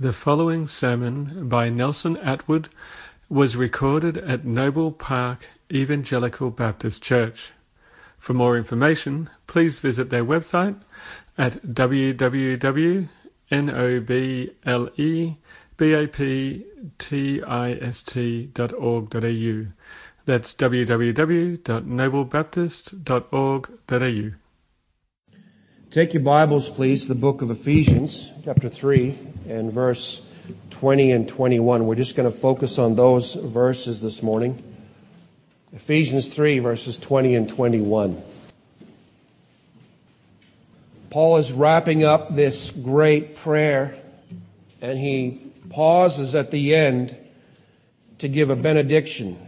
The following sermon by Nelson Atwood was recorded at Noble Park Evangelical Baptist Church. For more information, please visit their website at www.noblebaptist.org.au. That's www.noblebaptist.org.au. Take your Bibles, please, the book of Ephesians, chapter 3, and verse 20 and 21. We're just going to focus on those verses this morning. Ephesians 3, verses 20 and 21. Paul is wrapping up this great prayer, and he pauses at the end to give a benediction,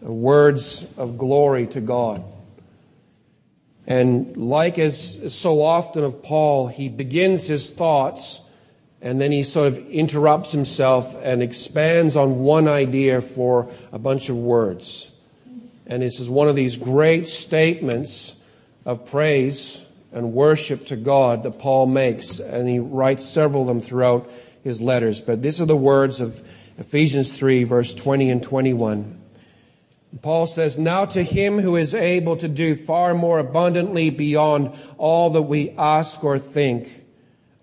words of glory to God. And like as so often of Paul, he begins his thoughts and then he sort of interrupts himself and expands on one idea for a bunch of words. And this is one of these great statements of praise and worship to God that Paul makes, and he writes several of them throughout his letters. But these are the words of Ephesians 3, verse 20 and 21. Paul says, Now to him who is able to do far more abundantly beyond all that we ask or think,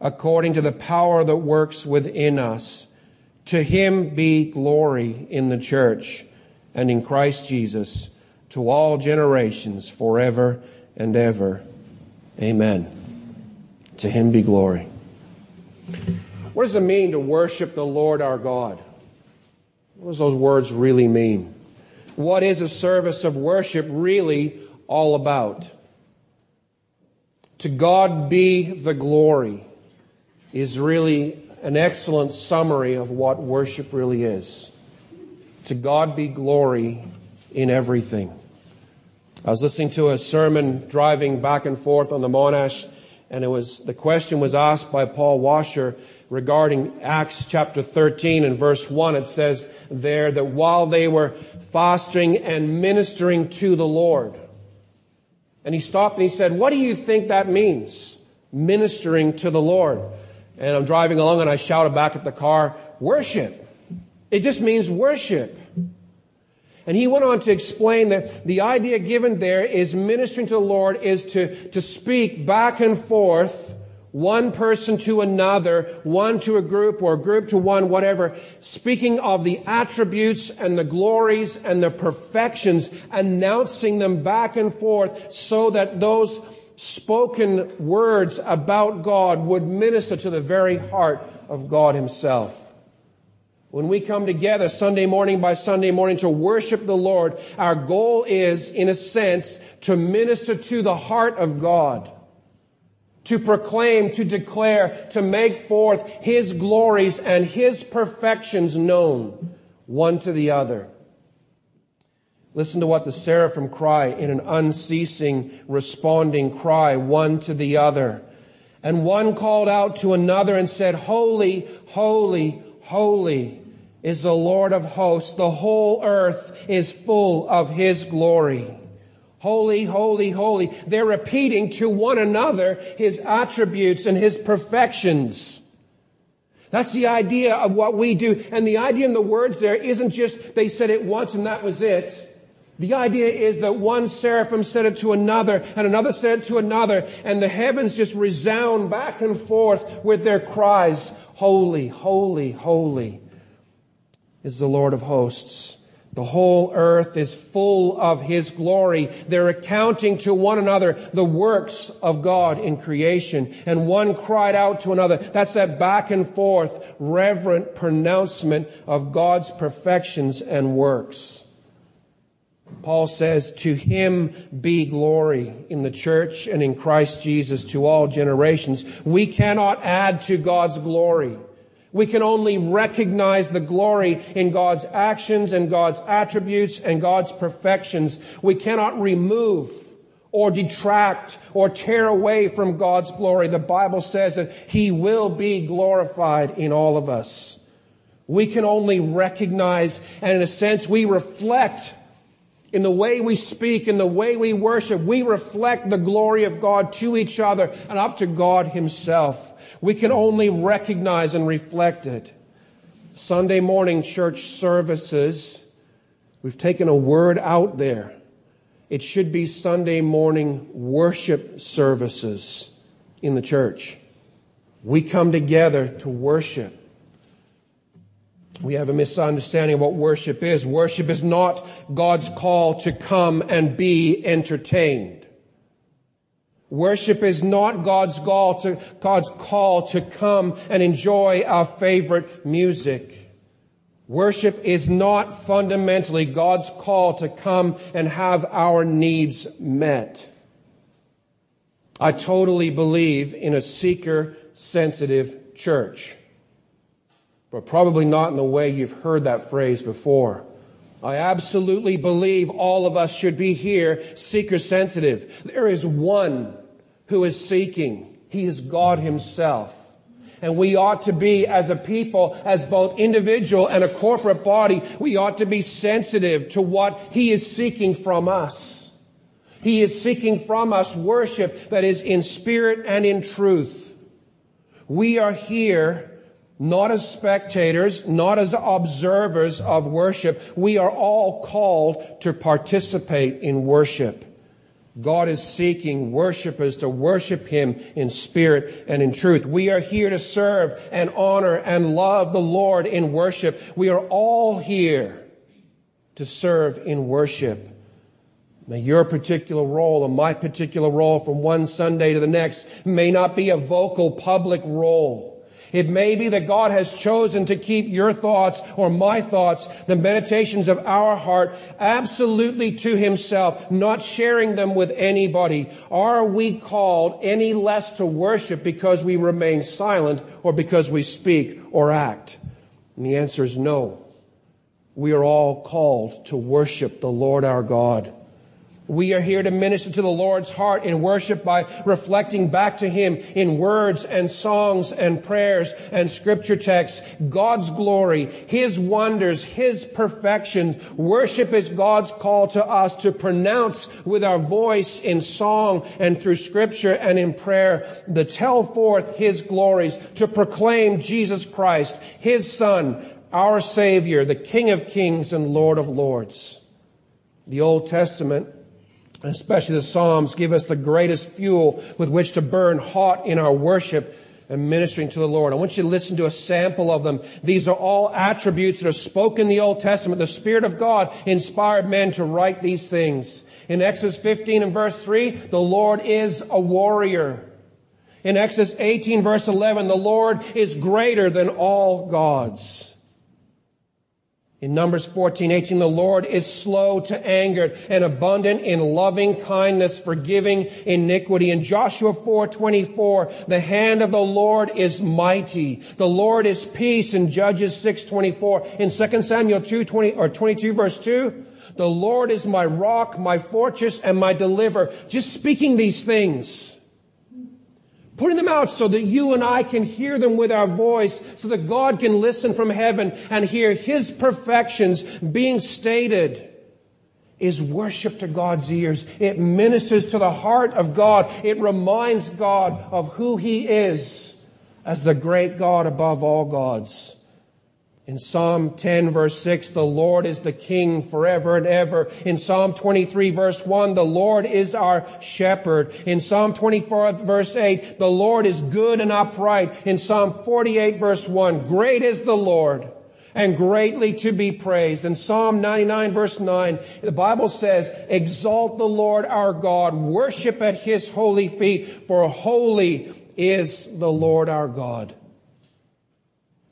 according to the power that works within us, to him be glory in the church and in Christ Jesus to all generations forever and ever. Amen. To him be glory. What does it mean to worship the Lord our God? What does those words really mean? what is a service of worship really all about? To God be the glory is really an excellent summary of what worship really is. To God be glory in everything. I was listening to a sermon driving back and forth on the Monash, and it was the question was asked by Paul Washer regarding Acts chapter 13 and verse 1. It says there that while they were fasting and ministering to the Lord, and he stopped and he said, What do you think that means? Ministering to the Lord. And I'm driving along and I shouted back at the car, Worship. It just means worship. And he went on to explain that the idea given there is ministering to the Lord is to, to speak back and forth one person to another, one to a group or a group to one, whatever, speaking of the attributes and the glories and the perfections, announcing them back and forth so that those spoken words about God would minister to the very heart of God Himself. When we come together Sunday morning by Sunday morning to worship the Lord, our goal is, in a sense, to minister to the heart of God to proclaim, to declare, to make forth His glories and His perfections known one to the other. Listen to what the seraphim cry in an unceasing, responding cry, one to the other. And one called out to another and said, Holy, holy, holy is the Lord of hosts. The whole earth is full of His glory. Holy, holy, holy. They're repeating to one another his attributes and his perfections. That's the idea of what we do. And the idea in the words there isn't just they said it once and that was it. The idea is that one seraphim said it to another and another said it to another and the heavens just resound back and forth with their cries, holy, holy, holy is the Lord of hosts. The whole earth is full of His glory. They're accounting to one another the works of God in creation. And one cried out to another. That's that back and forth reverent pronouncement of God's perfections and works. Paul says, to him be glory in the church and in Christ Jesus to all generations. We cannot add to God's glory. We can only recognize the glory in God's actions and God's attributes and God's perfections. We cannot remove or detract or tear away from God's glory. The Bible says that He will be glorified in all of us. We can only recognize and in a sense we reflect In the way we speak, in the way we worship, we reflect the glory of God to each other and up to God Himself. We can only recognize and reflect it. Sunday morning church services, we've taken a word out there. It should be Sunday morning worship services in the church. We come together to worship. We have a misunderstanding of what worship is. Worship is not God's call to come and be entertained. Worship is not God's call to, God's call to come and enjoy our favorite music. Worship is not fundamentally God's call to come and have our needs met. I totally believe in a seeker sensitive church but probably not in the way you've heard that phrase before. I absolutely believe all of us should be here seeker sensitive. There is one who is seeking. He is God himself. And we ought to be, as a people, as both individual and a corporate body, we ought to be sensitive to what He is seeking from us. He is seeking from us worship that is in spirit and in truth. We are here not as spectators, not as observers of worship. We are all called to participate in worship. God is seeking worshipers to worship Him in spirit and in truth. We are here to serve and honor and love the Lord in worship. We are all here to serve in worship. May your particular role and my particular role from one Sunday to the next may not be a vocal public role. It may be that God has chosen to keep your thoughts or my thoughts, the meditations of our heart, absolutely to Himself, not sharing them with anybody. Are we called any less to worship because we remain silent or because we speak or act? And the answer is no. We are all called to worship the Lord our God. We are here to minister to the Lord's heart in worship by reflecting back to Him in words and songs and prayers and scripture texts God's glory, His wonders, His perfection. Worship is God's call to us to pronounce with our voice in song and through scripture and in prayer, to tell forth His glories, to proclaim Jesus Christ, His Son, our Savior, the King of Kings and Lord of Lords. The Old Testament especially the Psalms, give us the greatest fuel with which to burn hot in our worship and ministering to the Lord. I want you to listen to a sample of them. These are all attributes that are spoken in the Old Testament. The Spirit of God inspired men to write these things. In Exodus 15 and verse 3, the Lord is a warrior. In Exodus 18 verse 11, the Lord is greater than all gods. In Numbers 14, 18, the Lord is slow to anger and abundant in loving kindness, forgiving iniquity. In Joshua 4, 24, the hand of the Lord is mighty. The Lord is peace in Judges 6, 24. In 2 Samuel 2, 20, or 22 verse 2, the Lord is my rock, my fortress, and my deliverer. Just speaking these things putting them out so that you and I can hear them with our voice, so that God can listen from heaven and hear His perfections being stated is worship to God's ears. It ministers to the heart of God. It reminds God of who He is as the great God above all gods. In Psalm 10 verse 6, the Lord is the King forever and ever. In Psalm 23 verse 1, the Lord is our shepherd. In Psalm 24 verse 8, the Lord is good and upright. In Psalm 48 verse 1, great is the Lord and greatly to be praised. In Psalm 99 verse 9, the Bible says, exalt the Lord our God, worship at his holy feet, for holy is the Lord our God.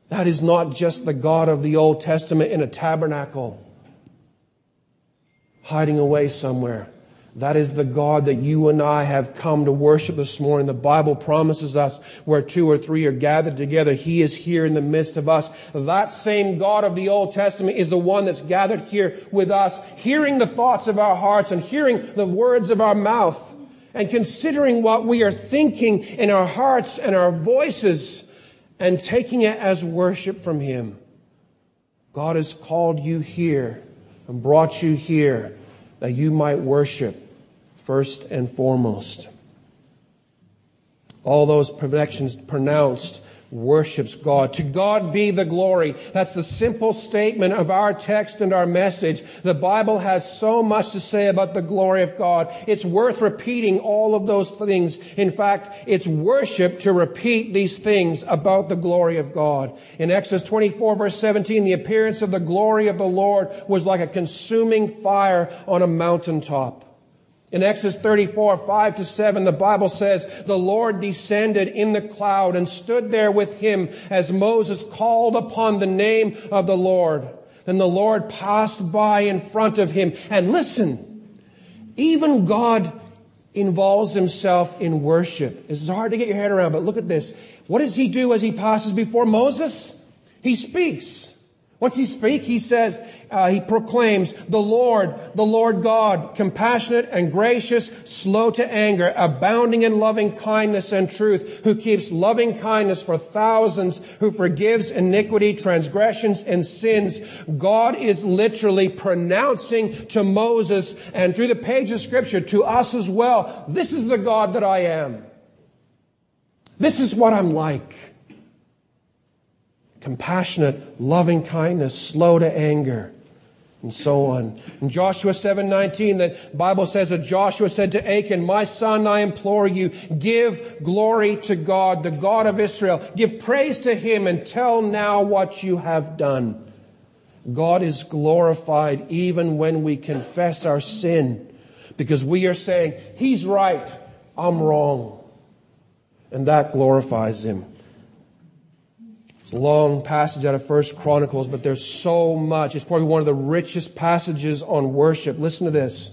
That is not just the God of the Old Testament in a tabernacle hiding away somewhere. That is the God that you and I have come to worship this morning. The Bible promises us where two or three are gathered together, He is here in the midst of us. That same God of the Old Testament is the one that's gathered here with us, hearing the thoughts of our hearts and hearing the words of our mouth and considering what we are thinking in our hearts and our voices and taking it as worship from Him. God has called you here and brought you here that you might worship first and foremost. All those perfections pronounced worships God. To God be the glory. That's the simple statement of our text and our message. The Bible has so much to say about the glory of God. It's worth repeating all of those things. In fact, it's worship to repeat these things about the glory of God. In Exodus 24 verse 17, the appearance of the glory of the Lord was like a consuming fire on a mountaintop. In Exodus 34, 5 to 7, the Bible says, The Lord descended in the cloud and stood there with him as Moses called upon the name of the Lord. Then the Lord passed by in front of him. And listen, even God involves himself in worship. This is hard to get your head around, but look at this. What does he do as he passes before Moses? He speaks. What's he speak? He says, uh, he proclaims, the Lord, the Lord God, compassionate and gracious, slow to anger, abounding in loving kindness and truth, who keeps loving kindness for thousands, who forgives iniquity, transgressions, and sins. God is literally pronouncing to Moses and through the page of scripture to us as well, this is the God that I am. This is what I'm like compassionate, loving kindness, slow to anger, and so on. In Joshua 7:19, the Bible says that Joshua said to Achan, "My son, I implore you, give glory to God, the God of Israel. Give praise to him and tell now what you have done." God is glorified even when we confess our sin because we are saying, He's right, I'm wrong. And that glorifies Him. It's a long passage out of First Chronicles, but there's so much. It's probably one of the richest passages on worship. Listen to this.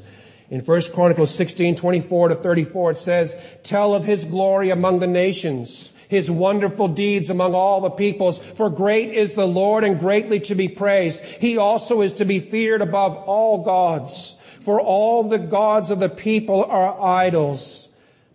In First Chronicles 16, 24 to 34, it says, Tell of his glory among the nations, his wonderful deeds among all the peoples, for great is the Lord and greatly to be praised. He also is to be feared above all gods, for all the gods of the people are idols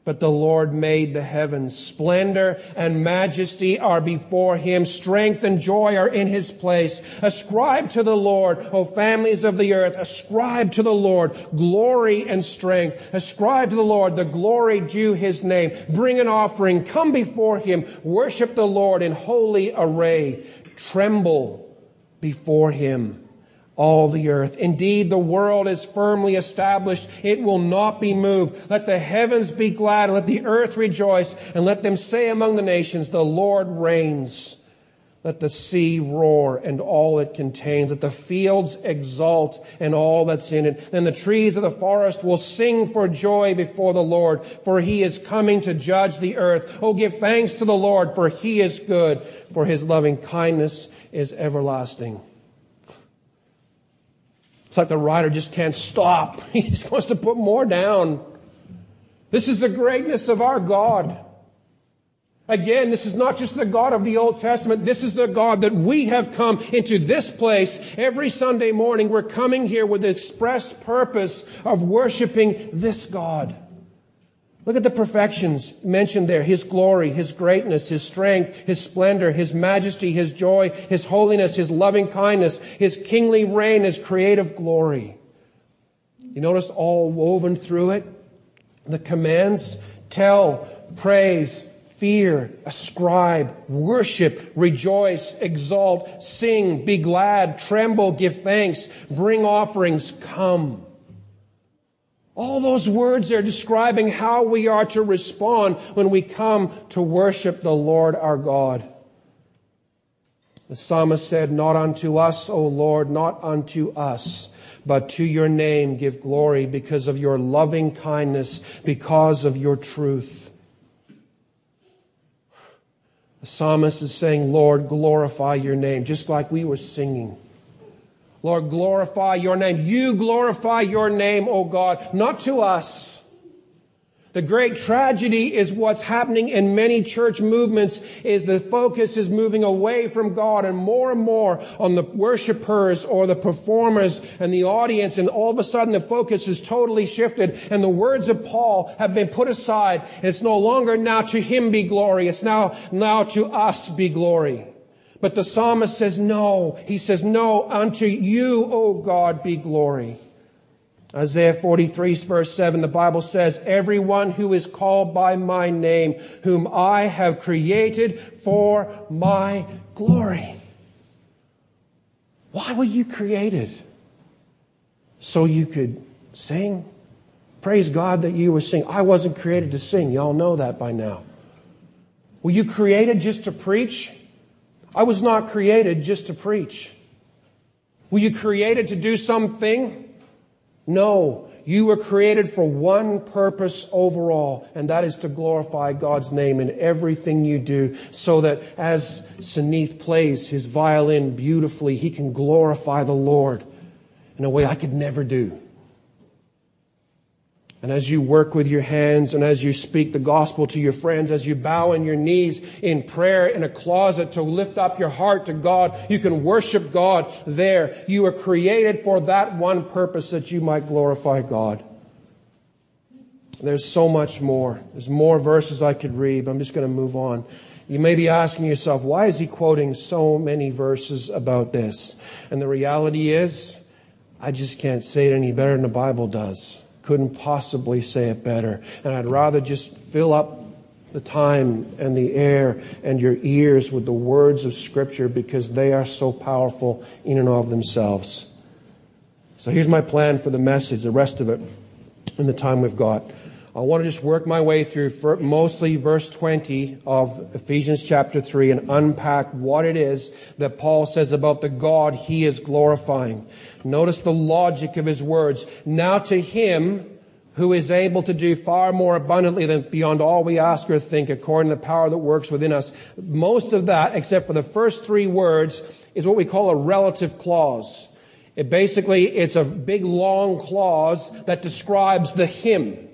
but the Lord made the heavens. Splendor and majesty are before him. Strength and joy are in his place. Ascribe to the Lord, O families of the earth. Ascribe to the Lord glory and strength. Ascribe to the Lord the glory due his name. Bring an offering. Come before him. Worship the Lord in holy array. Tremble before him all the earth. Indeed, the world is firmly established. It will not be moved. Let the heavens be glad and let the earth rejoice and let them say among the nations, the Lord reigns. Let the sea roar and all it contains. Let the fields exult and all that's in it. Then the trees of the forest will sing for joy before the Lord, for he is coming to judge the earth. Oh, give thanks to the Lord, for he is good, for his loving kindness is everlasting. Like the writer just can't stop. He just wants to put more down. This is the greatness of our God. Again, this is not just the God of the Old Testament. This is the God that we have come into this place every Sunday morning. We're coming here with the express purpose of worshiping this God. Look at the perfections mentioned there. His glory, His greatness, His strength, His splendor, His majesty, His joy, His holiness, His loving kindness, His kingly reign, His creative glory. You notice all woven through it? The commands tell, praise, fear, ascribe, worship, rejoice, exalt, sing, be glad, tremble, give thanks, bring offerings, come. All those words are describing how we are to respond when we come to worship the Lord our God. The psalmist said, Not unto us, O Lord, not unto us, but to your name give glory because of your loving kindness, because of your truth. The psalmist is saying, Lord, glorify your name, just like we were singing. Lord, glorify your name. You glorify your name, O God, not to us. The great tragedy is what's happening in many church movements is the focus is moving away from God and more and more on the worshipers or the performers and the audience and all of a sudden the focus is totally shifted and the words of Paul have been put aside and it's no longer now to him be glory. It's now, now to us be glory. But the psalmist says, no. He says, no, unto you, O God, be glory. Isaiah 43 verse 7, the Bible says, Everyone who is called by my name, whom I have created for my glory. Why were you created? So you could sing? Praise God that you were singing. I wasn't created to sing. Y'all know that by now. Were you created just to preach? I was not created just to preach. Were you created to do something? No, you were created for one purpose overall, and that is to glorify God's name in everything you do, so that as Saneeth plays his violin beautifully, he can glorify the Lord in a way I could never do. And as you work with your hands and as you speak the gospel to your friends, as you bow on your knees in prayer in a closet to lift up your heart to God, you can worship God there. You are created for that one purpose that you might glorify God. There's so much more. There's more verses I could read, but I'm just going to move on. You may be asking yourself, why is he quoting so many verses about this? And the reality is, I just can't say it any better than the Bible does couldn't possibly say it better. And I'd rather just fill up the time and the air and your ears with the words of Scripture because they are so powerful in and of themselves. So here's my plan for the message, the rest of it, in the time we've got. I want to just work my way through mostly verse 20 of Ephesians chapter 3 and unpack what it is that Paul says about the God he is glorifying. Notice the logic of his words. Now to him who is able to do far more abundantly than beyond all we ask or think according to the power that works within us. Most of that, except for the first three words, is what we call a relative clause. It basically, it's a big long clause that describes the him.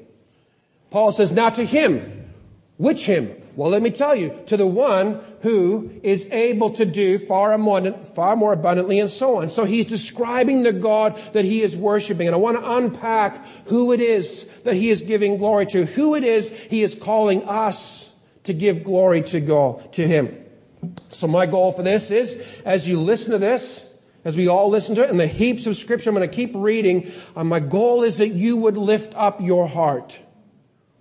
Paul says, now to him. Which him? Well, let me tell you, to the one who is able to do far more, far more abundantly and so on. So he's describing the God that he is worshiping. And I want to unpack who it is that he is giving glory to, who it is he is calling us to give glory to God, to him. So my goal for this is, as you listen to this, as we all listen to it, and the heaps of scripture I'm going to keep reading, uh, my goal is that you would lift up your heart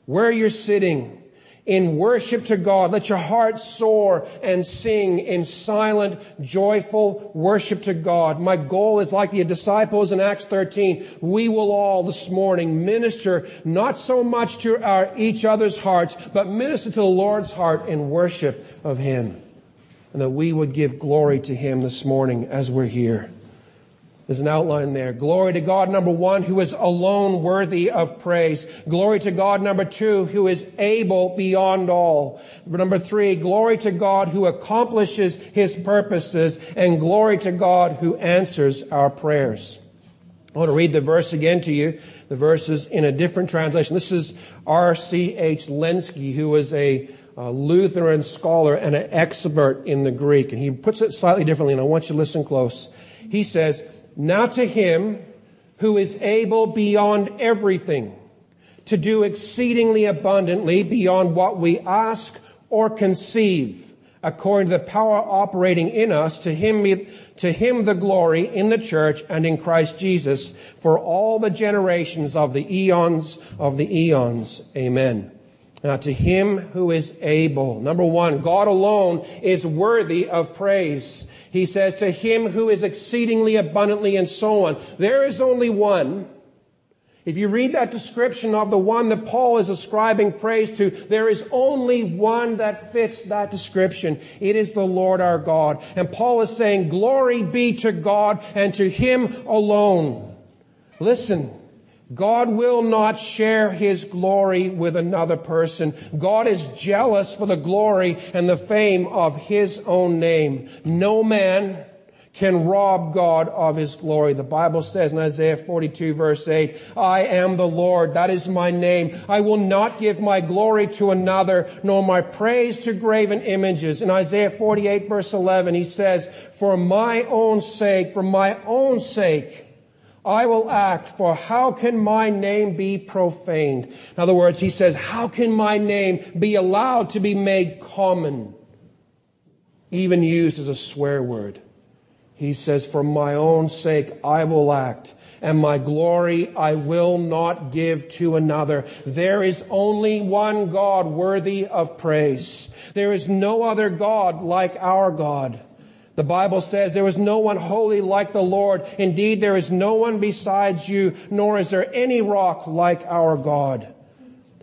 where you're sitting in worship to God. Let your heart soar and sing in silent, joyful worship to God. My goal is like the disciples in Acts 13. We will all this morning minister not so much to our each other's hearts, but minister to the Lord's heart in worship of Him. And that we would give glory to Him this morning as we're here. There's an outline there. Glory to God, number one, who is alone worthy of praise. Glory to God, number two, who is able beyond all. Number three, glory to God who accomplishes his purposes. And glory to God who answers our prayers. I want to read the verse again to you. The verse is in a different translation. This is R.C.H. Lenski, who was a, a Lutheran scholar and an expert in the Greek. And he puts it slightly differently, and I want you to listen close. He says, now to him who is able beyond everything to do exceedingly abundantly beyond what we ask or conceive according to the power operating in us to him to him the glory in the church and in Christ Jesus for all the generations of the eons of the eons amen now, to him who is able. Number one, God alone is worthy of praise. He says, to him who is exceedingly abundantly and so on. There is only one. If you read that description of the one that Paul is ascribing praise to, there is only one that fits that description. It is the Lord our God. And Paul is saying, glory be to God and to him alone. Listen, God will not share his glory with another person. God is jealous for the glory and the fame of his own name. No man can rob God of his glory. The Bible says in Isaiah 42 verse 8, I am the Lord. That is my name. I will not give my glory to another, nor my praise to graven images. In Isaiah 48 verse 11, he says, for my own sake, for my own sake, I will act, for how can my name be profaned? In other words, he says, how can my name be allowed to be made common? Even used as a swear word. He says, For my own sake I will act, and my glory I will not give to another. There is only one God worthy of praise. There is no other God like our God. The Bible says there is no one holy like the Lord. Indeed, there is no one besides you, nor is there any rock like our God.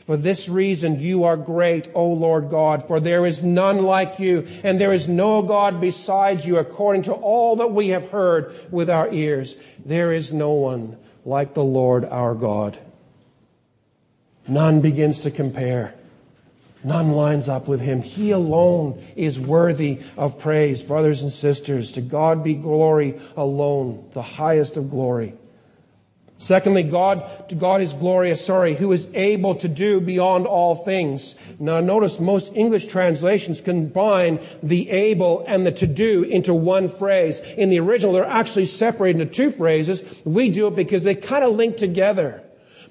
For this reason you are great, O Lord God, for there is none like you, and there is no God besides you, according to all that we have heard with our ears. There is no one like the Lord our God. None begins to compare. None lines up with him. He alone is worthy of praise, brothers and sisters. To God be glory alone, the highest of glory. Secondly, God, to God is glorious, sorry, who is able to do beyond all things. Now notice most English translations combine the able and the to do into one phrase. In the original, they're actually separated into two phrases. We do it because they kind of link together.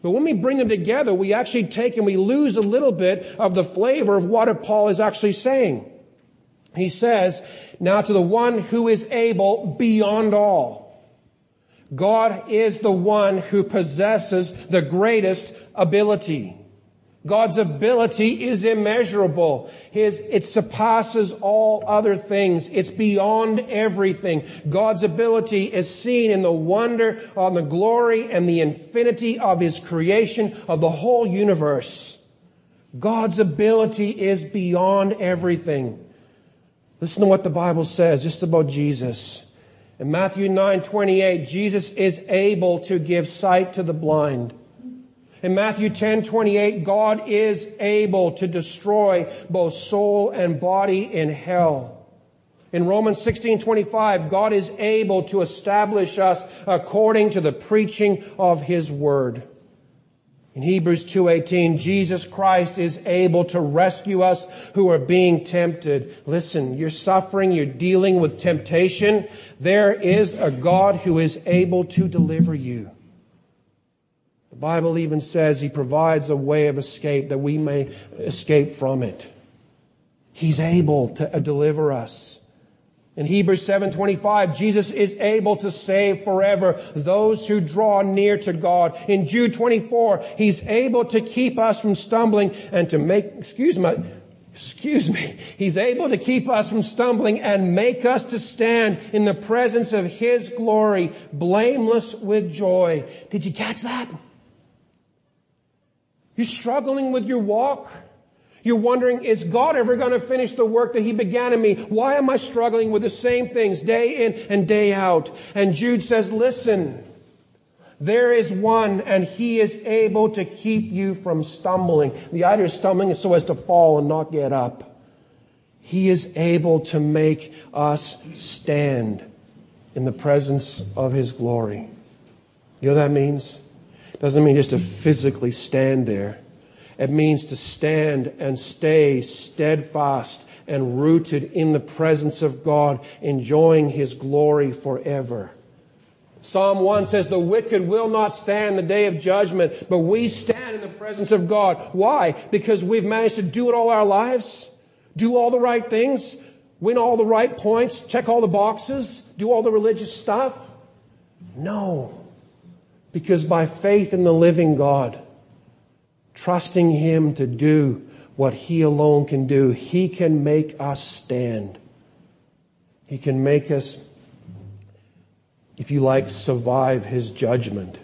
But when we bring them together, we actually take and we lose a little bit of the flavor of what Paul is actually saying. He says, now to the one who is able beyond all. God is the one who possesses the greatest ability. God's ability is immeasurable. His, it surpasses all other things. It's beyond everything. God's ability is seen in the wonder on the glory and the infinity of His creation of the whole universe. God's ability is beyond everything. Listen to what the Bible says just about Jesus. In Matthew 9 28, Jesus is able to give sight to the blind. In Matthew 10 28, God is able to destroy both soul and body in hell. In Romans 16 25, God is able to establish us according to the preaching of His Word. In Hebrews 2:18, Jesus Christ is able to rescue us who are being tempted. Listen, you're suffering, you're dealing with temptation. There is a God who is able to deliver you. Bible even says he provides a way of escape that we may escape from it. He's able to deliver us. In Hebrews 7:25, Jesus is able to save forever those who draw near to God. In Jude 24, he's able to keep us from stumbling and to make excuse me, excuse me. He's able to keep us from stumbling and make us to stand in the presence of his glory, blameless with joy. Did you catch that? You're struggling with your walk? You're wondering, is God ever going to finish the work that He began in me? Why am I struggling with the same things day in and day out? And Jude says, listen, there is one and He is able to keep you from stumbling. The idea of stumbling is so as to fall and not get up. He is able to make us stand in the presence of His glory. You know what that means? Doesn't mean just to physically stand there. It means to stand and stay steadfast and rooted in the presence of God, enjoying His glory forever. Psalm 1 says, The wicked will not stand the day of judgment, but we stand in the presence of God. Why? Because we've managed to do it all our lives, do all the right things, win all the right points, check all the boxes, do all the religious stuff? No. Because by faith in the living God, trusting Him to do what He alone can do, He can make us stand. He can make us, if you like, survive His judgment,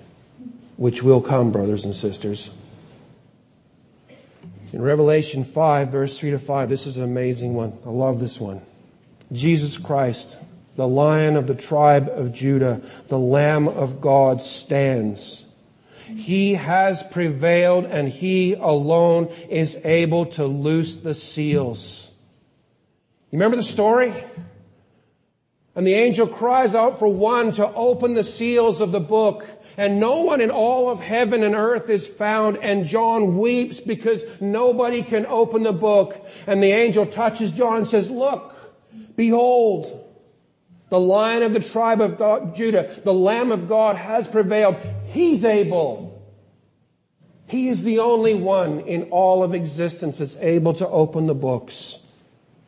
which will come, brothers and sisters. In Revelation 5, verse 3 to 5, this is an amazing one. I love this one. Jesus Christ, the lion of the tribe of Judah, the Lamb of God, stands he has prevailed and he alone is able to loose the seals. You remember the story? And the angel cries out for one to open the seals of the book. And no one in all of heaven and earth is found. And John weeps because nobody can open the book. And the angel touches John and says, Look, behold, the lion of the tribe of God, Judah, the Lamb of God has prevailed. He's able. He is the only one in all of existence that's able to open the books.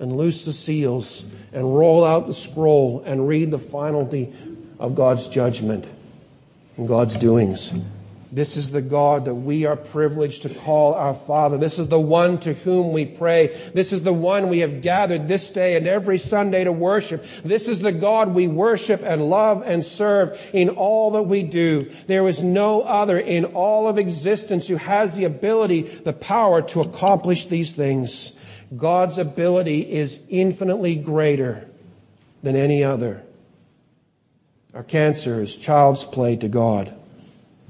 and loose the seals and roll out the scroll and read the finality of God's judgment and God's doings. This is the God that we are privileged to call our Father. This is the one to whom we pray. This is the one we have gathered this day and every Sunday to worship. This is the God we worship and love and serve in all that we do. There is no other in all of existence who has the ability, the power to accomplish these things. God's ability is infinitely greater than any other. Our cancer is child's play to God.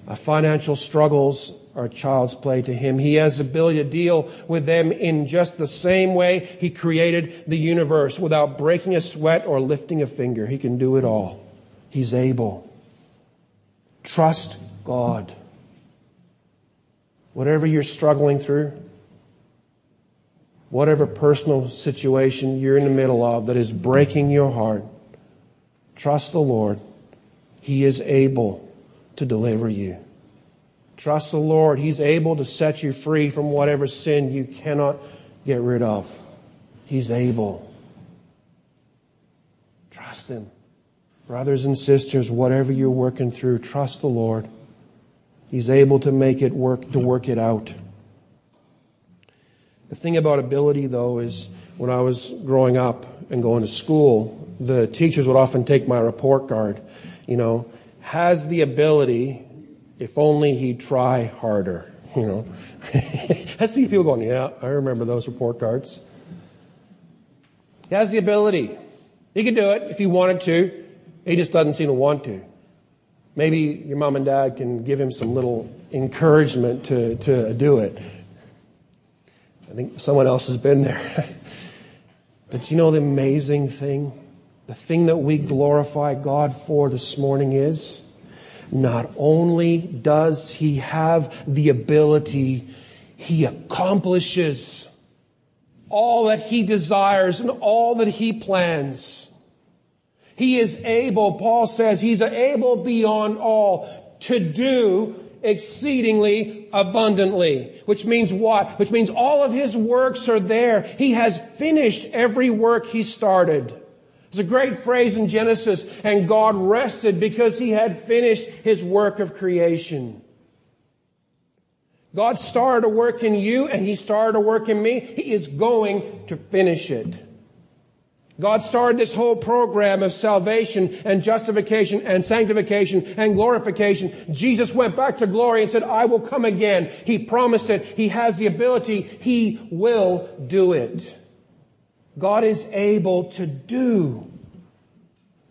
Our financial struggles are child's play to Him. He has the ability to deal with them in just the same way He created the universe without breaking a sweat or lifting a finger. He can do it all. He's able. Trust God. Whatever you're struggling through, whatever personal situation you're in the middle of that is breaking your heart, trust the Lord. He is able to deliver you. Trust the Lord. He's able to set you free from whatever sin you cannot get rid of. He's able. Trust Him. Brothers and sisters, whatever you're working through, trust the Lord. He's able to make it work, to work it out. The thing about ability, though, is when I was growing up and going to school, the teachers would often take my report card, you know, has the ability, if only he'd try harder. You know, I see people going, "Yeah, I remember those report cards." He has the ability. He could do it if he wanted to. He just doesn't seem to want to. Maybe your mom and dad can give him some little encouragement to, to do it. I think someone else has been there. but you know the amazing thing? The thing that we glorify God for this morning is not only does he have the ability, he accomplishes all that he desires and all that he plans. He is able, Paul says, he's able beyond all to do exceedingly abundantly. Which means what? Which means all of his works are there. He has finished every work he started. It's a great phrase in Genesis, and God rested because he had finished his work of creation. God started a work in you and he started a work in me. He is going to finish it. God started this whole program of salvation and justification and sanctification and glorification. Jesus went back to glory and said, I will come again. He promised it. He has the ability. He will do it. God is able to do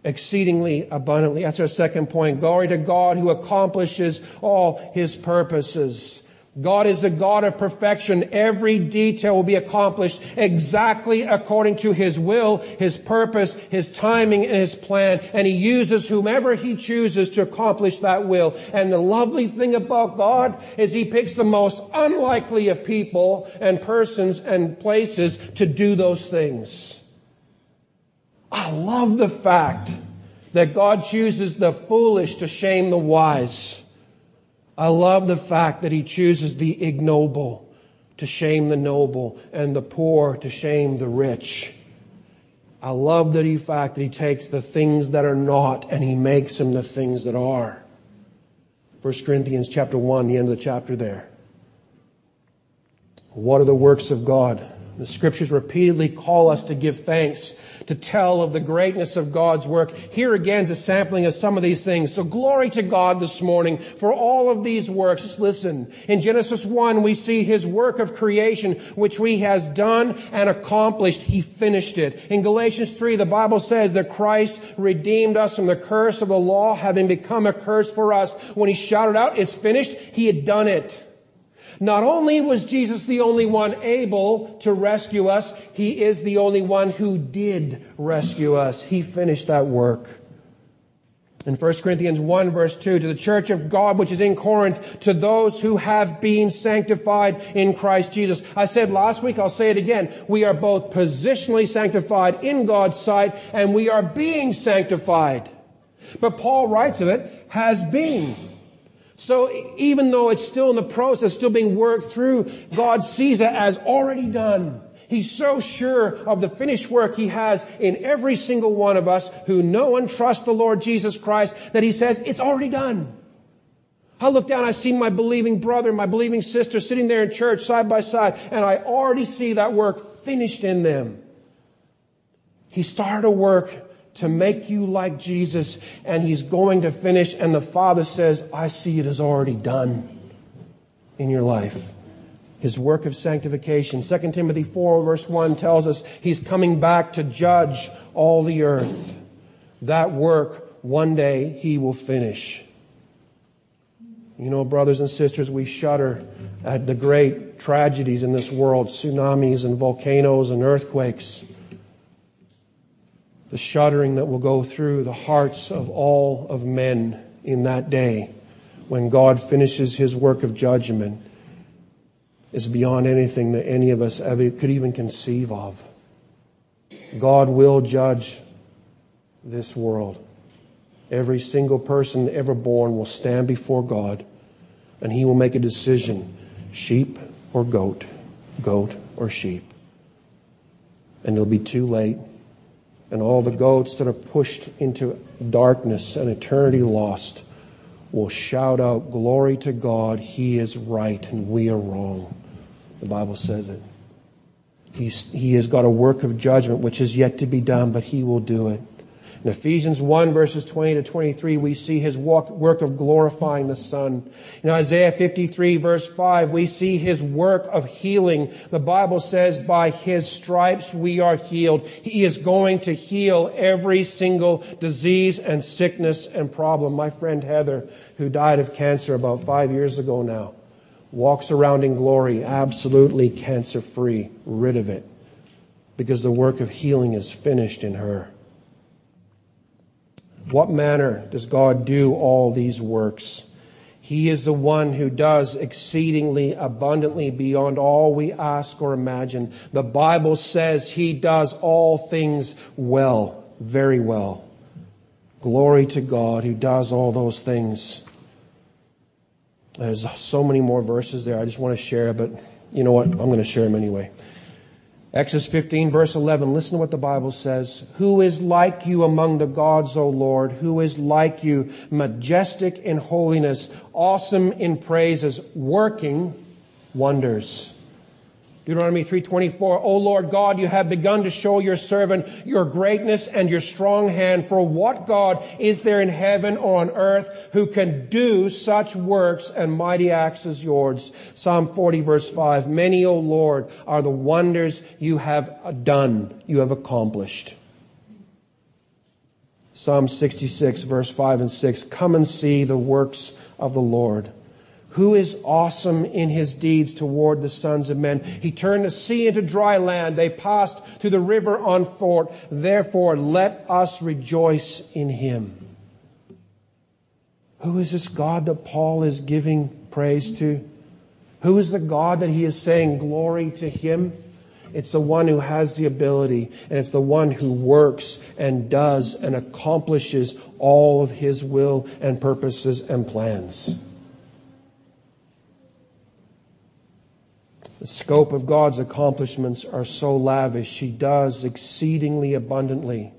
exceedingly abundantly. That's our second point. Glory to God who accomplishes all his purposes. God is the God of perfection. Every detail will be accomplished exactly according to His will, His purpose, His timing, and His plan. And He uses whomever He chooses to accomplish that will. And the lovely thing about God is He picks the most unlikely of people and persons and places to do those things. I love the fact that God chooses the foolish to shame the wise. I love the fact that he chooses the ignoble to shame the noble and the poor to shame the rich. I love the fact that he takes the things that are not and he makes them the things that are. 1 Corinthians chapter 1, the end of the chapter there. What are the works of God? The scriptures repeatedly call us to give thanks, to tell of the greatness of God's work. Here again is a sampling of some of these things. So glory to God this morning for all of these works. Just listen. In Genesis 1, we see his work of creation, which he has done and accomplished. He finished it. In Galatians 3, the Bible says that Christ redeemed us from the curse of the law, having become a curse for us. When he shouted out, it's finished, he had done it. Not only was Jesus the only one able to rescue us, He is the only one who did rescue us. He finished that work. In 1 Corinthians 1 verse 2, to the church of God which is in Corinth, to those who have been sanctified in Christ Jesus. I said last week, I'll say it again. We are both positionally sanctified in God's sight and we are being sanctified. But Paul writes of it, has been. So even though it's still in the process, still being worked through, God sees it as already done. He's so sure of the finished work he has in every single one of us who know and trust the Lord Jesus Christ that he says, it's already done. I look down, I see my believing brother, my believing sister sitting there in church side by side, and I already see that work finished in them. He started a work to make you like Jesus, and he's going to finish, and the Father says, I see it is already done in your life. His work of sanctification. 2 Timothy 4 verse 1 tells us he's coming back to judge all the earth. That work one day he will finish. You know, brothers and sisters, we shudder at the great tragedies in this world tsunamis and volcanoes and earthquakes. The shuddering that will go through the hearts of all of men in that day when God finishes his work of judgment is beyond anything that any of us ever could even conceive of. God will judge this world. Every single person ever born will stand before God and he will make a decision sheep or goat, goat or sheep. And it'll be too late. And all the goats that are pushed into darkness and eternity lost will shout out, Glory to God, He is right and we are wrong. The Bible says it. He's, he has got a work of judgment which is yet to be done, but He will do it. In Ephesians 1 verses 20 to 23, we see his walk, work of glorifying the Son. In Isaiah 53 verse 5, we see his work of healing. The Bible says, by his stripes we are healed. He is going to heal every single disease and sickness and problem. My friend Heather, who died of cancer about five years ago now, walks around in glory, absolutely cancer free, rid of it, because the work of healing is finished in her. What manner does God do all these works? He is the one who does exceedingly abundantly beyond all we ask or imagine. The Bible says he does all things well, very well. Glory to God who does all those things. There's so many more verses there I just want to share, but you know what? I'm going to share them anyway. Exodus 15, verse 11, listen to what the Bible says. Who is like you among the gods, O Lord? Who is like you, majestic in holiness, awesome in praises, working wonders? Deuteronomy 3:24 O Lord God you have begun to show your servant your greatness and your strong hand. For what God is there in heaven or on earth who can do such works and mighty acts as yours? Psalm 40 verse 5 Many O Lord are the wonders you have done you have accomplished. Psalm 66 verse 5 and 6 Come and see the works of the Lord who is awesome in his deeds toward the sons of men. He turned the sea into dry land. They passed through the river on foot. Therefore, let us rejoice in him. Who is this God that Paul is giving praise to? Who is the God that he is saying glory to him? It's the one who has the ability, and it's the one who works and does and accomplishes all of his will and purposes and plans. The scope of God's accomplishments are so lavish. He does exceedingly abundantly.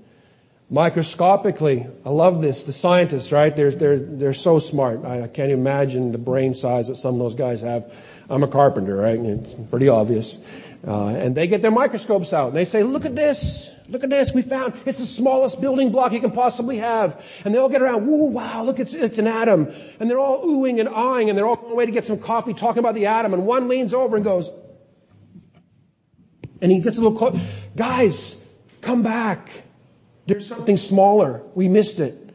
Microscopically, I love this. The scientists, right? They're, they're, they're so smart. I, I can't imagine the brain size that some of those guys have. I'm a carpenter, right? It's pretty obvious. Uh, and they get their microscopes out and they say, look at this. Look at this. We found it's the smallest building block you can possibly have. And they all get around, woo, wow, look, it's, it's an atom. And they're all oohing and eyeing and they're all going away to get some coffee talking about the atom. And one leans over and goes, and he gets a little close. Guys, come back. There's something smaller. We missed it.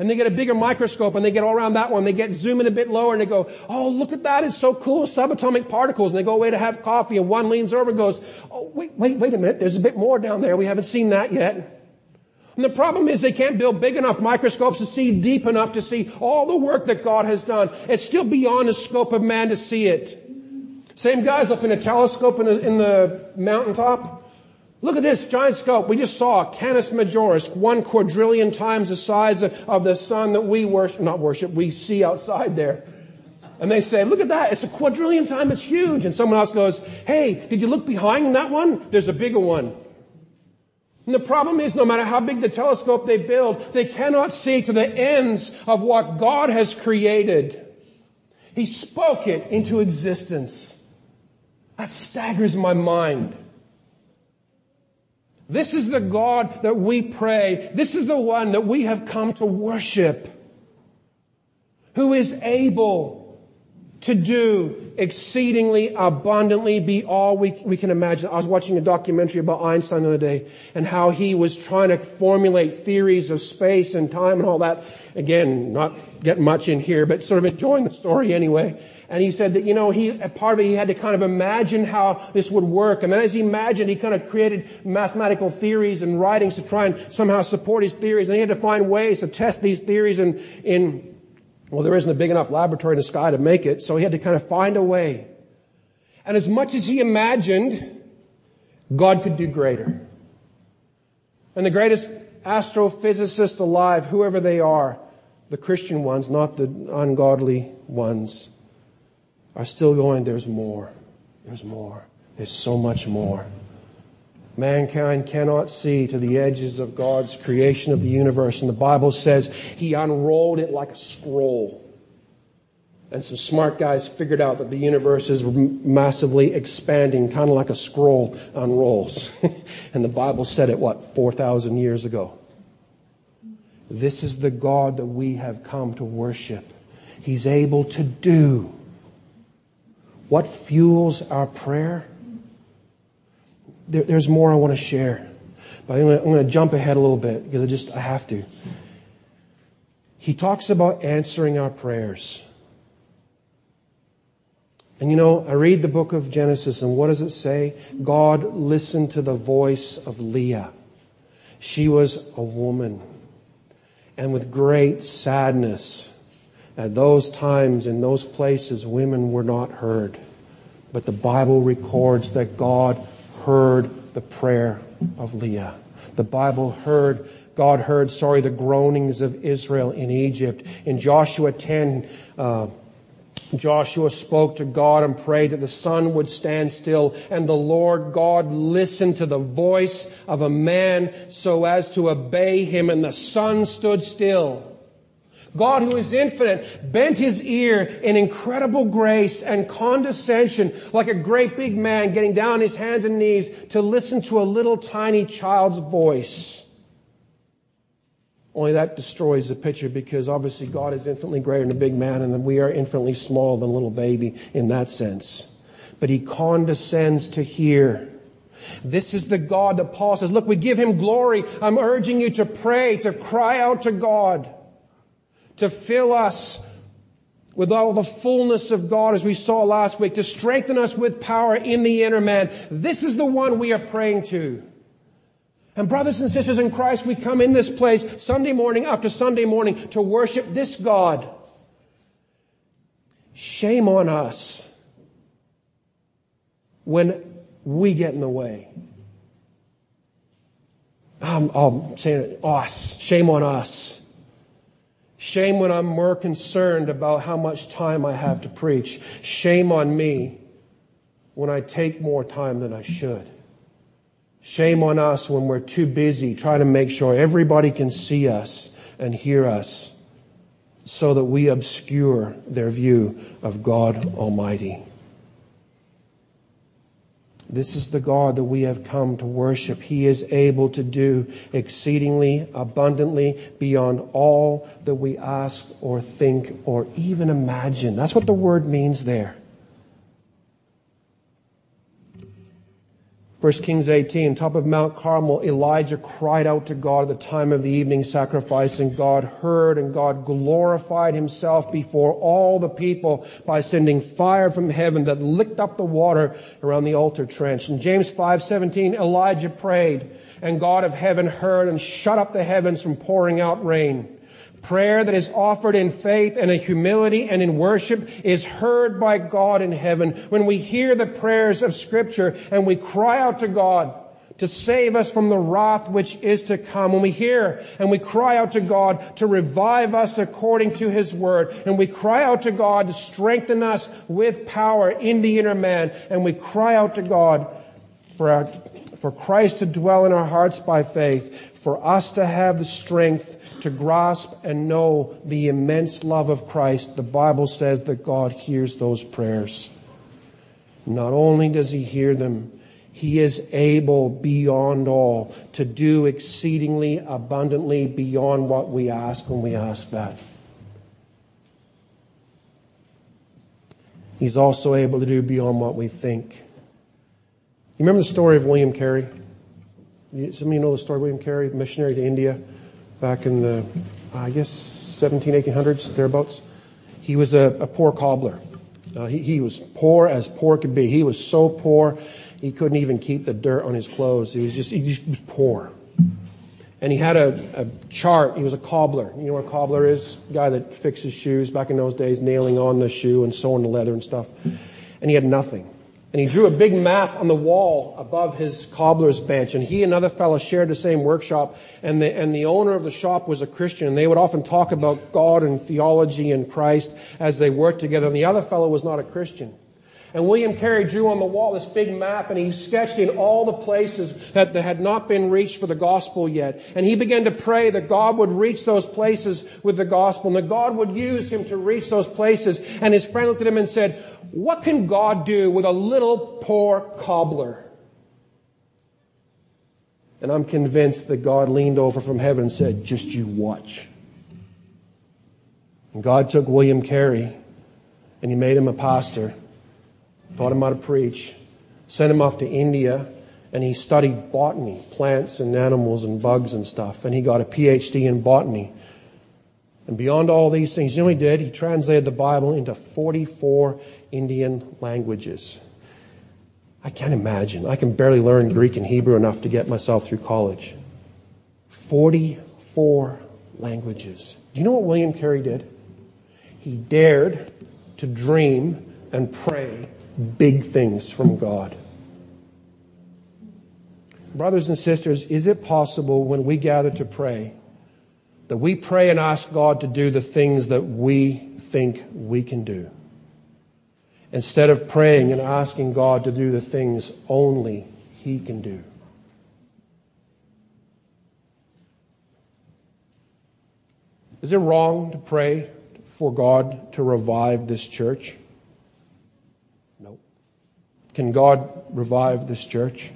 And they get a bigger microscope and they get all around that one. They get zooming a bit lower and they go, oh, look at that. It's so cool. Subatomic particles. And they go away to have coffee and one leans over and goes, oh, wait, wait, wait a minute. There's a bit more down there. We haven't seen that yet. And the problem is they can't build big enough microscopes to see deep enough to see all the work that God has done. It's still beyond the scope of man to see it. Same guys up in a telescope in the, in the mountaintop. Look at this giant scope. We just saw Canis Majoris, one quadrillion times the size of, of the sun that we worship, not worship, we see outside there. And they say, look at that, it's a quadrillion time, it's huge. And someone else goes, hey, did you look behind that one? There's a bigger one. And the problem is, no matter how big the telescope they build, they cannot see to the ends of what God has created. He spoke it into existence. That staggers my mind. This is the God that we pray. This is the one that we have come to worship. Who is able to do exceedingly abundantly be all we, we can imagine. I was watching a documentary about Einstein the other day and how he was trying to formulate theories of space and time and all that. Again, not getting much in here, but sort of enjoying the story anyway. And he said that, you know, he, part of it, he had to kind of imagine how this would work. And then as he imagined, he kind of created mathematical theories and writings to try and somehow support his theories. And he had to find ways to test these theories in, in well, there isn't a big enough laboratory in the sky to make it, so he had to kind of find a way. And as much as he imagined, God could do greater. And the greatest astrophysicists alive, whoever they are, the Christian ones, not the ungodly ones, are still going, there's more. There's more. There's so much more. Mankind cannot see to the edges of God's creation of the universe. And the Bible says he unrolled it like a scroll. And some smart guys figured out that the universe is massively expanding, kind of like a scroll unrolls. and the Bible said it, what, 4,000 years ago? This is the God that we have come to worship. He's able to do. What fuels our prayer? there, there's more I want to share. But I'm going to jump ahead a little bit because I just, I have to. He talks about answering our prayers. And you know, I read the book of Genesis, and what does it say? God listened to the voice of Leah. She was a woman. And with great sadness, at those times, in those places, women were not heard. But the Bible records that God heard the prayer of Leah. The Bible heard, God heard, sorry, the groanings of Israel in Egypt. In Joshua 10, uh, Joshua spoke to God and prayed that the sun would stand still, and the Lord God listened to the voice of a man so as to obey him, and the sun stood still. God, who is infinite, bent his ear in incredible grace and condescension, like a great big man getting down on his hands and knees to listen to a little tiny child's voice. Only that destroys the picture because obviously God is infinitely greater than a big man and we are infinitely smaller than a little baby in that sense. But he condescends to hear. This is the God that Paul says, look, we give him glory. I'm urging you to pray, to cry out to God to fill us with all the fullness of God as we saw last week, to strengthen us with power in the inner man. This is the one we are praying to. And brothers and sisters in Christ, we come in this place Sunday morning after Sunday morning to worship this God. Shame on us when we get in the way. I'm, I'm saying us. Shame on us. Shame when I'm more concerned about how much time I have to preach. Shame on me when I take more time than I should. Shame on us when we're too busy trying to make sure everybody can see us and hear us so that we obscure their view of God Almighty. This is the God that we have come to worship. He is able to do exceedingly abundantly beyond all that we ask or think or even imagine. That's what the word means there. 1 Kings 18, top of Mount Carmel, Elijah cried out to God at the time of the evening sacrifice, and God heard, and God glorified himself before all the people by sending fire from heaven that licked up the water around the altar trench. In James 5:17, Elijah prayed, and God of heaven heard and shut up the heavens from pouring out rain. Prayer that is offered in faith and in humility and in worship is heard by God in heaven. When we hear the prayers of scripture and we cry out to God to save us from the wrath which is to come. When we hear and we cry out to God to revive us according to His word, and we cry out to God to strengthen us with power in the inner man, and we cry out to God for, our, for Christ to dwell in our hearts by faith, for us to have the strength to grasp and know the immense love of Christ, the Bible says that God hears those prayers. Not only does He hear them, he is able beyond all to do exceedingly abundantly beyond what we ask when we ask that. He's also able to do beyond what we think. You remember the story of William Carey? Some of you know the story of William Carey, missionary to India back in the, I guess, 17, 1800s, thereabouts. He was a, a poor cobbler. Uh, he, he was poor as poor could be. He was so poor he couldn't even keep the dirt on his clothes. He was just, he just was poor. And he had a, a chart. He was a cobbler. You know what a cobbler is? Guy that fixes shoes back in those days, nailing on the shoe and sewing the leather and stuff. And he had nothing. And he drew a big map on the wall above his cobbler's bench. And he and another fellow shared the same workshop. And the, and the owner of the shop was a Christian. And they would often talk about God and theology and Christ as they worked together. And the other fellow was not a Christian. And William Carey drew on the wall this big map and he sketched in all the places that had not been reached for the gospel yet. And he began to pray that God would reach those places with the gospel and that God would use him to reach those places. And his friend looked at him and said, what can God do with a little poor cobbler? And I'm convinced that God leaned over from heaven and said, just you watch. And God took William Carey and he made him a pastor taught him how to preach, sent him off to India, and he studied botany, plants and animals and bugs and stuff, and he got a PhD in botany. And beyond all these things, you know he did? He translated the Bible into 44 Indian languages. I can't imagine. I can barely learn Greek and Hebrew enough to get myself through college. 44 languages. Do you know what William Carey did? He dared to dream and pray big things from God. Brothers and sisters, is it possible when we gather to pray that we pray and ask God to do the things that we think we can do? Instead of praying and asking God to do the things only He can do. Is it wrong to pray for God to revive this church? Can God revive this church?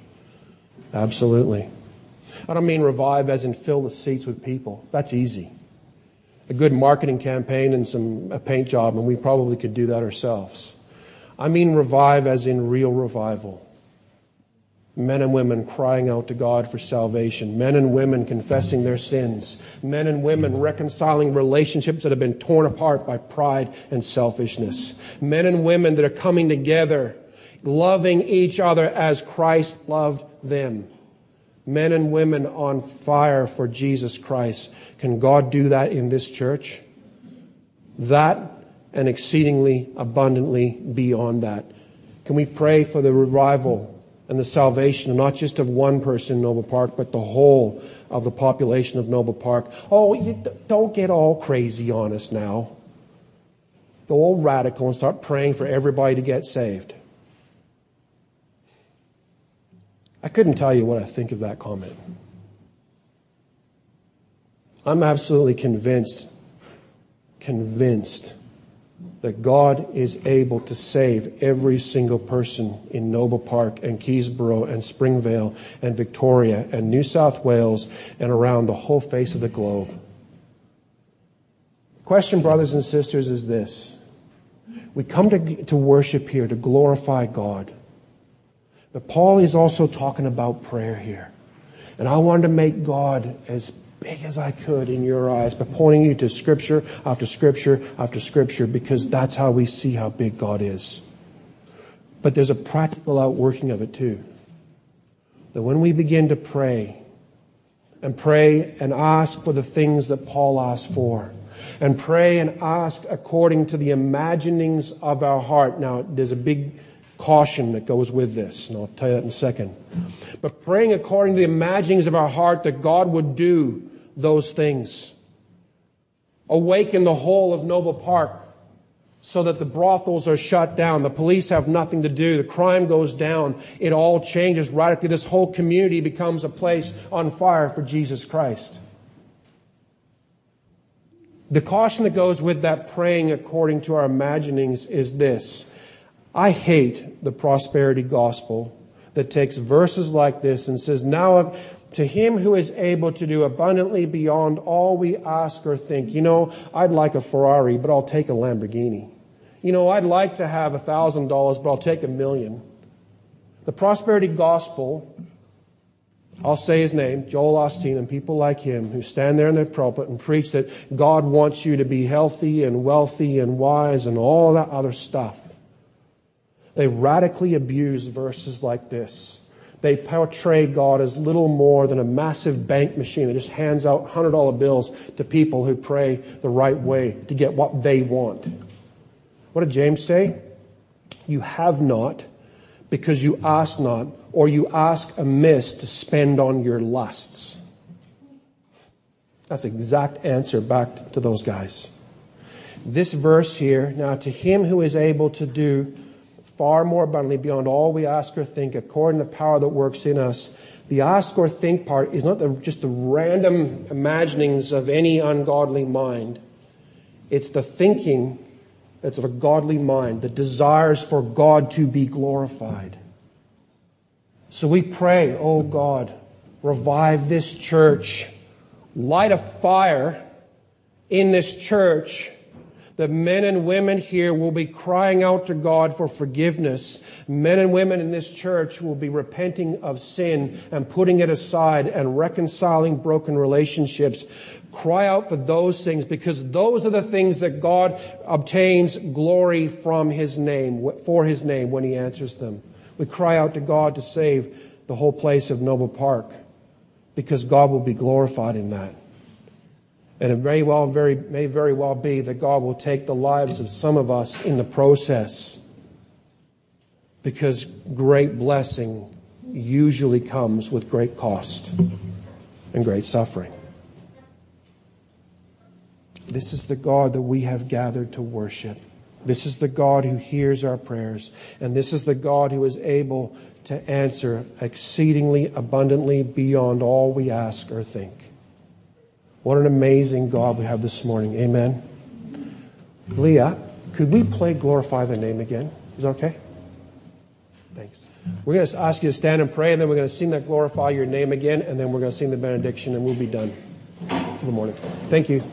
Absolutely. I don't mean revive as in fill the seats with people. That's easy. A good marketing campaign and some a paint job, and we probably could do that ourselves. I mean revive as in real revival. Men and women crying out to God for salvation. Men and women confessing their sins. Men and women reconciling relationships that have been torn apart by pride and selfishness. Men and women that are coming together loving each other as Christ loved them. Men and women on fire for Jesus Christ. Can God do that in this church? That and exceedingly abundantly beyond that. Can we pray for the revival and the salvation, not just of one person in Noble Park, but the whole of the population of Noble Park? Oh, you don't get all crazy on us now. Go all radical and start praying for everybody to get saved. I couldn't tell you what I think of that comment. I'm absolutely convinced, convinced that God is able to save every single person in Noble Park and Keysborough and Springvale and Victoria and New South Wales and around the whole face of the globe. Question, brothers and sisters, is this. We come to, to worship here to glorify God. But Paul is also talking about prayer here. And I wanted to make God as big as I could in your eyes by pointing you to scripture after scripture after scripture because that's how we see how big God is. But there's a practical outworking of it too. That when we begin to pray and pray and ask for the things that Paul asked for, and pray and ask according to the imaginings of our heart. Now, there's a big caution that goes with this, and I'll tell you that in a second. But praying according to the imaginings of our heart that God would do those things. Awaken the whole of Noble Park so that the brothels are shut down. The police have nothing to do. The crime goes down. It all changes radically. This whole community becomes a place on fire for Jesus Christ. The caution that goes with that praying according to our imaginings is this. I hate the prosperity gospel that takes verses like this and says, Now to him who is able to do abundantly beyond all we ask or think. You know, I'd like a Ferrari, but I'll take a Lamborghini. You know, I'd like to have a thousand dollars, but I'll take a million. The prosperity gospel, I'll say his name, Joel Osteen, and people like him who stand there in their pulpit and preach that God wants you to be healthy and wealthy and wise and all that other stuff. They radically abuse verses like this. They portray God as little more than a massive bank machine that just hands out $100 bills to people who pray the right way to get what they want. What did James say? You have not because you ask not, or you ask amiss to spend on your lusts. That's the exact answer back to those guys. This verse here, now to him who is able to do far more abundantly beyond all we ask or think, according to the power that works in us. The ask or think part is not the, just the random imaginings of any ungodly mind. It's the thinking that's of a godly mind that desires for God to be glorified. So we pray, oh God, revive this church, light a fire in this church that men and women here will be crying out to God for forgiveness. Men and women in this church will be repenting of sin and putting it aside and reconciling broken relationships. Cry out for those things because those are the things that God obtains glory from His name, for His name when He answers them. We cry out to God to save the whole place of Noble Park because God will be glorified in that. And it may well very, may very well be that God will take the lives of some of us in the process because great blessing usually comes with great cost and great suffering. This is the God that we have gathered to worship. This is the God who hears our prayers. And this is the God who is able to answer exceedingly abundantly beyond all we ask or think. What an amazing God we have this morning. Amen. Leah, could we play Glorify the Name again? Is that okay? Thanks. We're going to ask you to stand and pray, and then we're going to sing that Glorify Your Name again, and then we're going to sing the benediction, and we'll be done for the morning. Thank you.